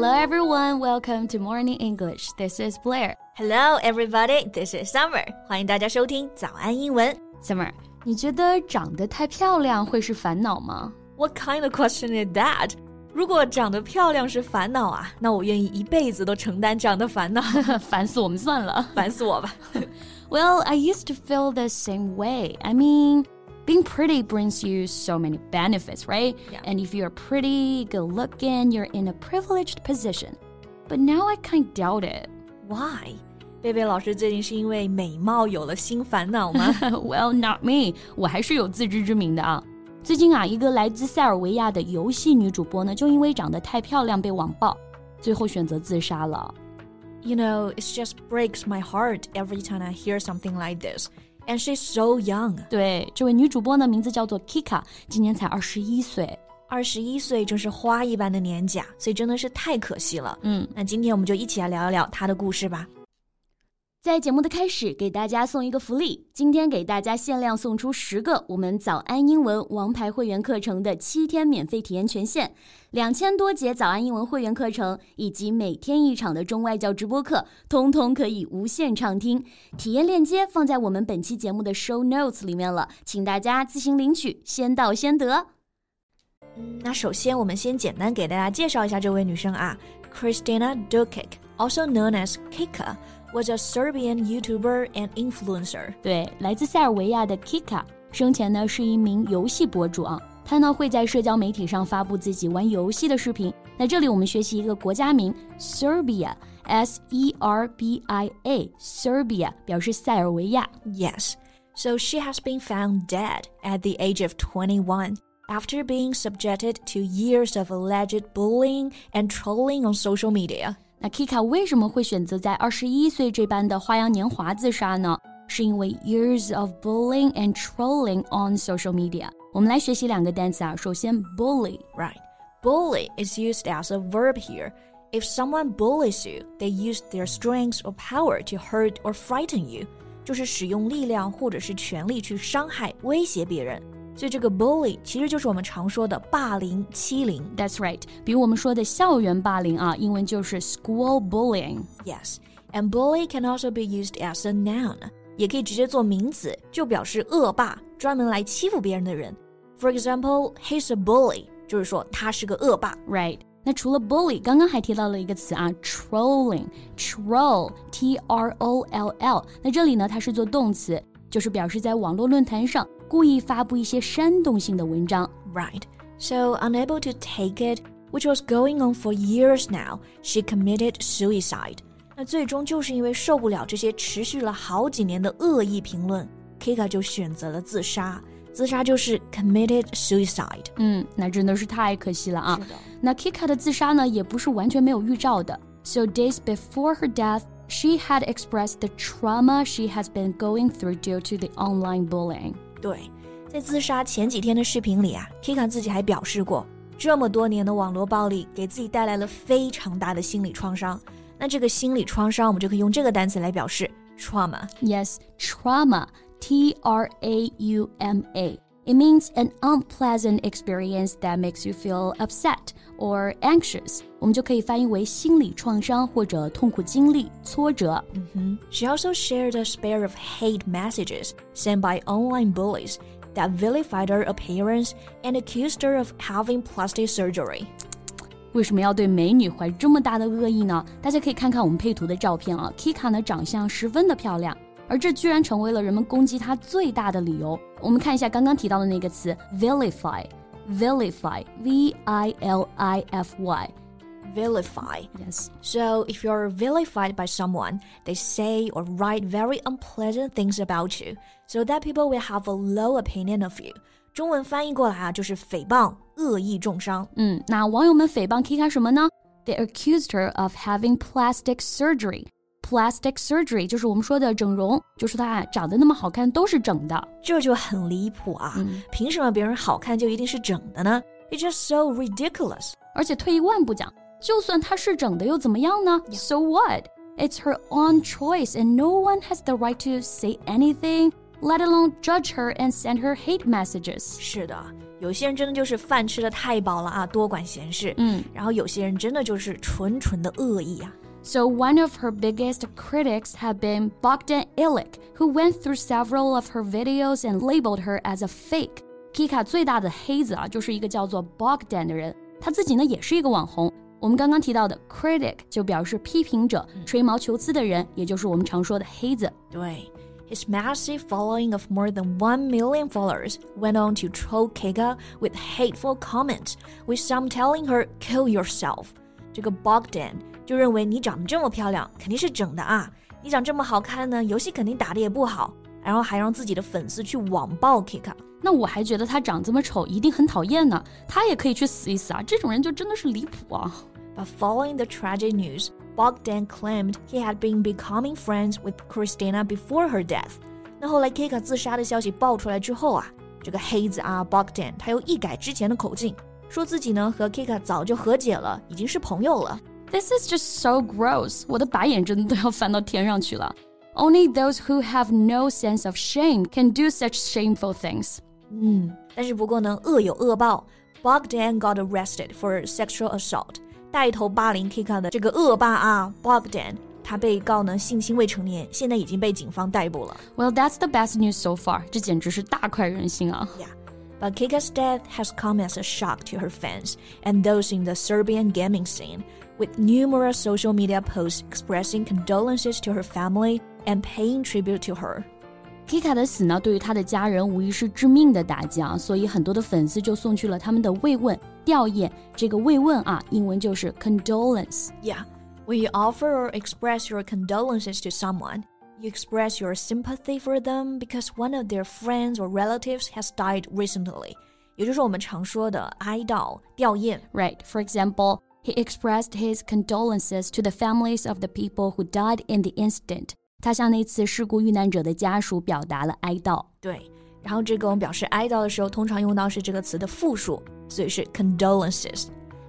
Hello everyone, welcome to Morning English. This is Blair. Hello everybody, this is Summer. 欢迎大家收听早安英文。 Summer，你觉得长得太漂亮会是烦恼吗 What kind of question is that? 如果长得漂亮是烦恼啊，那我愿意一辈子都承担这样的烦恼，烦死我们算了。烦死我吧。 Well, I used to feel the same way. I mean, being pretty brings you so many benefits, right? Yeah. And if you're pretty, good looking, you're in a privileged position. But now I kind of doubt it. Why? 贝贝老师最近是因为美貌有了新烦恼吗？ well, not me. 我还是有自知之明的啊。最近啊，一个来自塞尔维亚的游戏女主播呢，就因为长得太漂亮被网暴，最后选择自杀了。 You know, it just breaks my heart every time I hear something like this. And she's so young. 对，这位女主播呢，名字叫做 Kika，今年才二十一岁。二十一岁正是花一般的年纪啊，所以真的是太可惜了。嗯，那今天我们就一起来聊一聊她的故事吧。在节目的开始，给大家送一个福利。今天给大家限量送出十个我们早安英文王牌会员课程的七天免费体验权限，两千多节早安英文会员课程以及每天一场的中外教直播课，通通可以无限畅听。体验链接放在我们本期节目的 show notes 里面了，请大家自行领取，先到先得。那首先，我们先简单给大家介绍一下这位女生啊，Kristina Dukic，also known as Kika。was a Serbian YouTuber and influencer. 对，来自塞尔维亚的 Kika，生前呢是一名游戏博主啊，他呢会在社交媒体上发布自己玩游戏的视频。那这里我们学习一个国家名 Serbia，S E R B I A，Serbia 表示塞尔维亚。 Yes. So she has been found dead at the age of 21 after being subjected to years of alleged bullying and trolling on social media. 那 Kika 为什么会选择在二十一岁这般的花样年华自杀呢？是因为 years of bullying and trolling on social media。我们来学习两个单词啊，首先 bully。 Right. Bully is used as a verb here. If someone bullies you, they use their strength or power to hurt or frighten you. 就是使用力量或者是权力去伤害、威胁别人。 所以这个 bully 其实就是我们常说的霸凌、欺凌。 That's right，比如我们说的校园霸凌啊，英文就是 school bullying。 Yes, and bully can also be used as a noun. 也可以直接做名词，就表示恶霸，专门来欺负别人的人。For example, he's a bully，就是说他是个恶霸。 Right。那除了 bully，刚刚还提到了一个词啊，trolling，troll，t r o l l。那这里呢，它是做动词，就是表示在网络论坛上 故意发布一些煽动性的文章。 Right. So unable to take it, which was going on for years now, she committed suicide. 那最终就是因为受不了这些持续了好几年的恶意评论，Kika 就选择了自杀。自杀就是 committed suicide。嗯，那真的是太可惜了啊。是的那 Kika 的自杀呢，也不是完全没有预兆的。So days before her death, she had expressed the trauma she has been going through due to the online bullying. 对，在自杀前几天的视频里啊，Kika 自己还表示过，这么多年的网络暴力给自己带来了非常大的心理创伤。那这个心理创伤，我们就可以用这个单词来表示 trauma。Yes, trauma, T R A U M A. It means an unpleasant experience that makes you feel upset or anxious. 我们就可以翻译为心理创伤或者痛苦经历、挫折。 She also shared a spate of hate messages sent by online bullies that vilified her appearance and accused her of having plastic surgery. 为什么要对美女怀这么大的恶意呢？大家可以看看我们配图的照片啊，Kika 呢长相十分的漂亮，而这居然成为了人们攻击她最大的理由。 我们看一下刚刚提到的那个词 vilify，vilify，v i l i f y。vilify. Yes. So if you're vilified by someone, they say or write very unpleasant things about you, so that people will have a low opinion of you. 中文翻译过来啊，就是诽谤、恶意中伤。嗯，那网友们诽谤 Kika accused her of having plastic surgery Plastic surgery 就是我们说的整容，就说她啊长得那么好看都是整的。这就很离谱啊！嗯凭什么别人好看就一定是整的呢？It's just so ridiculous. 而且退一万步讲，就算她是整的又怎么样呢？So what? It's her own choice, and no one has the right to say anything, let alone judge her and send her hate messages. 是的， 有些人真的就是饭吃的太饱了啊，多管闲事。嗯，然后有些人真的就是纯纯的恶意啊。 so one of her biggest critics had been Bogdan Illich, who went through several of her videos and labeled her as a fake. Kika 最大的黑子啊，就是一个叫做 Bogdan 的人，他自己呢也是一个网红。我们刚刚提到的 critic 就表示批评者、吹毛求疵的人，也就是我们常说的黑子。对。His massive following of more than 1 million followers went on to troll Kika with hateful comments, with some telling her, kill yourself, 这个 Bogdan 就认为你长得这么漂亮，肯定是整的啊！你长这么好看呢，游戏肯定打得也不好。然后还让自己的粉丝去网暴 Kika。那我还觉得他长这么丑，一定很讨厌呢。他也可以去死一死啊！这种人就真的是离谱啊。But following the tragic news, Bogdan claimed he had been becoming friends with Christina before her death. 那后来 Kika 自杀的消息爆出来之后啊，这个黑子啊 Bogdan 他又一改之前的口径，说自己呢和 Kika 早就和解了，已经是朋友了。This is just so gross！我的白眼真的都要翻到天上去了。Only those who have no sense of shame can do such shameful things. 嗯，但是不过呢，恶有恶报。Bogdan got arrested for sexual assault。带头霸凌 Kika 的这个恶霸啊，Bogdan，他被告呢性侵未成年，现在已经被警方逮捕了。Well, that's the best news so far. 这简直是大快人心啊！Yeah. But Kika's death has come as a shock to her fans and those in the Serbian gaming scene, with numerous social media posts expressing condolences to her family and paying tribute to her. Kika 的死呢，对于他的家人无疑是致命的打击啊，所以很多的粉丝就送去了他们的慰问吊唁。这个慰问啊，英文就是 condolence。Yeah, when you offer or express your condolences to someone, you express your sympathy for them because one of their friends or relatives has died recently. 也就是我们常说的哀悼、吊唁。Right. For example, he expressed his condolences to the families of the people who died in the incident. 他向那次事故遇难者的家属表达了哀悼。对，然后这个我们表示哀悼的时候，通常用到是这个词的复数，所以是 condolences。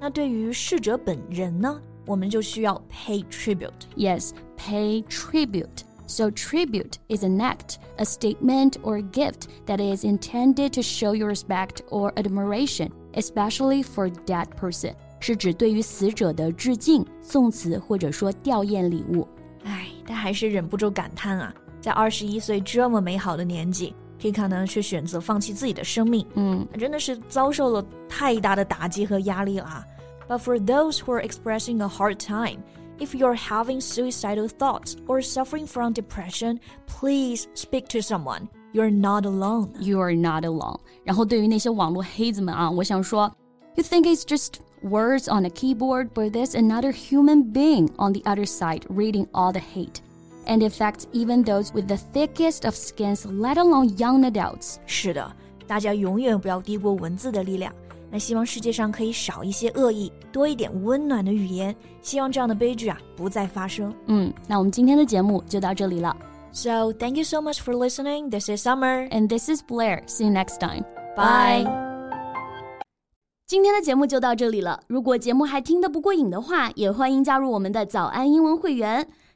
那对于逝者本人呢，我们就需要 pay tribute。Yes, pay tribute. So, tribute is an act, a statement, or a gift that is intended to show your respect or admiration, especially for that person. 是指对于死者的致敬、颂词或者说吊唁礼物。哎，但还是忍不住感叹啊，在二十一岁这么美好的年纪，Kika 呢却选择放弃自己的生命，嗯，真的是遭受了太大的打击和压力了啊。But for those who are expressing a hard time. if you're having suicidal thoughts or suffering from depression, please speak to someone. You're not alone. You are not alone. 然后对于那些网络黑子们啊，我想说，You think it's just words on a keyboard, but there's another human being on the other side reading all the hate. And affects even those with the thickest of skins, let alone young adults. 是的，大家永远不要低估文字的力量。 那希望世界上可以少一些恶意，多一点温暖的语言。希望这样的悲剧啊不再发生。嗯，那我们今天的节目就到这里了。So thank you so much for listening. This is Summer, and this is Blair. See you next time. Bye. 今天的节目就到这里了。如果节目还听得不过瘾的话，也欢迎加入我们的早安英文会员。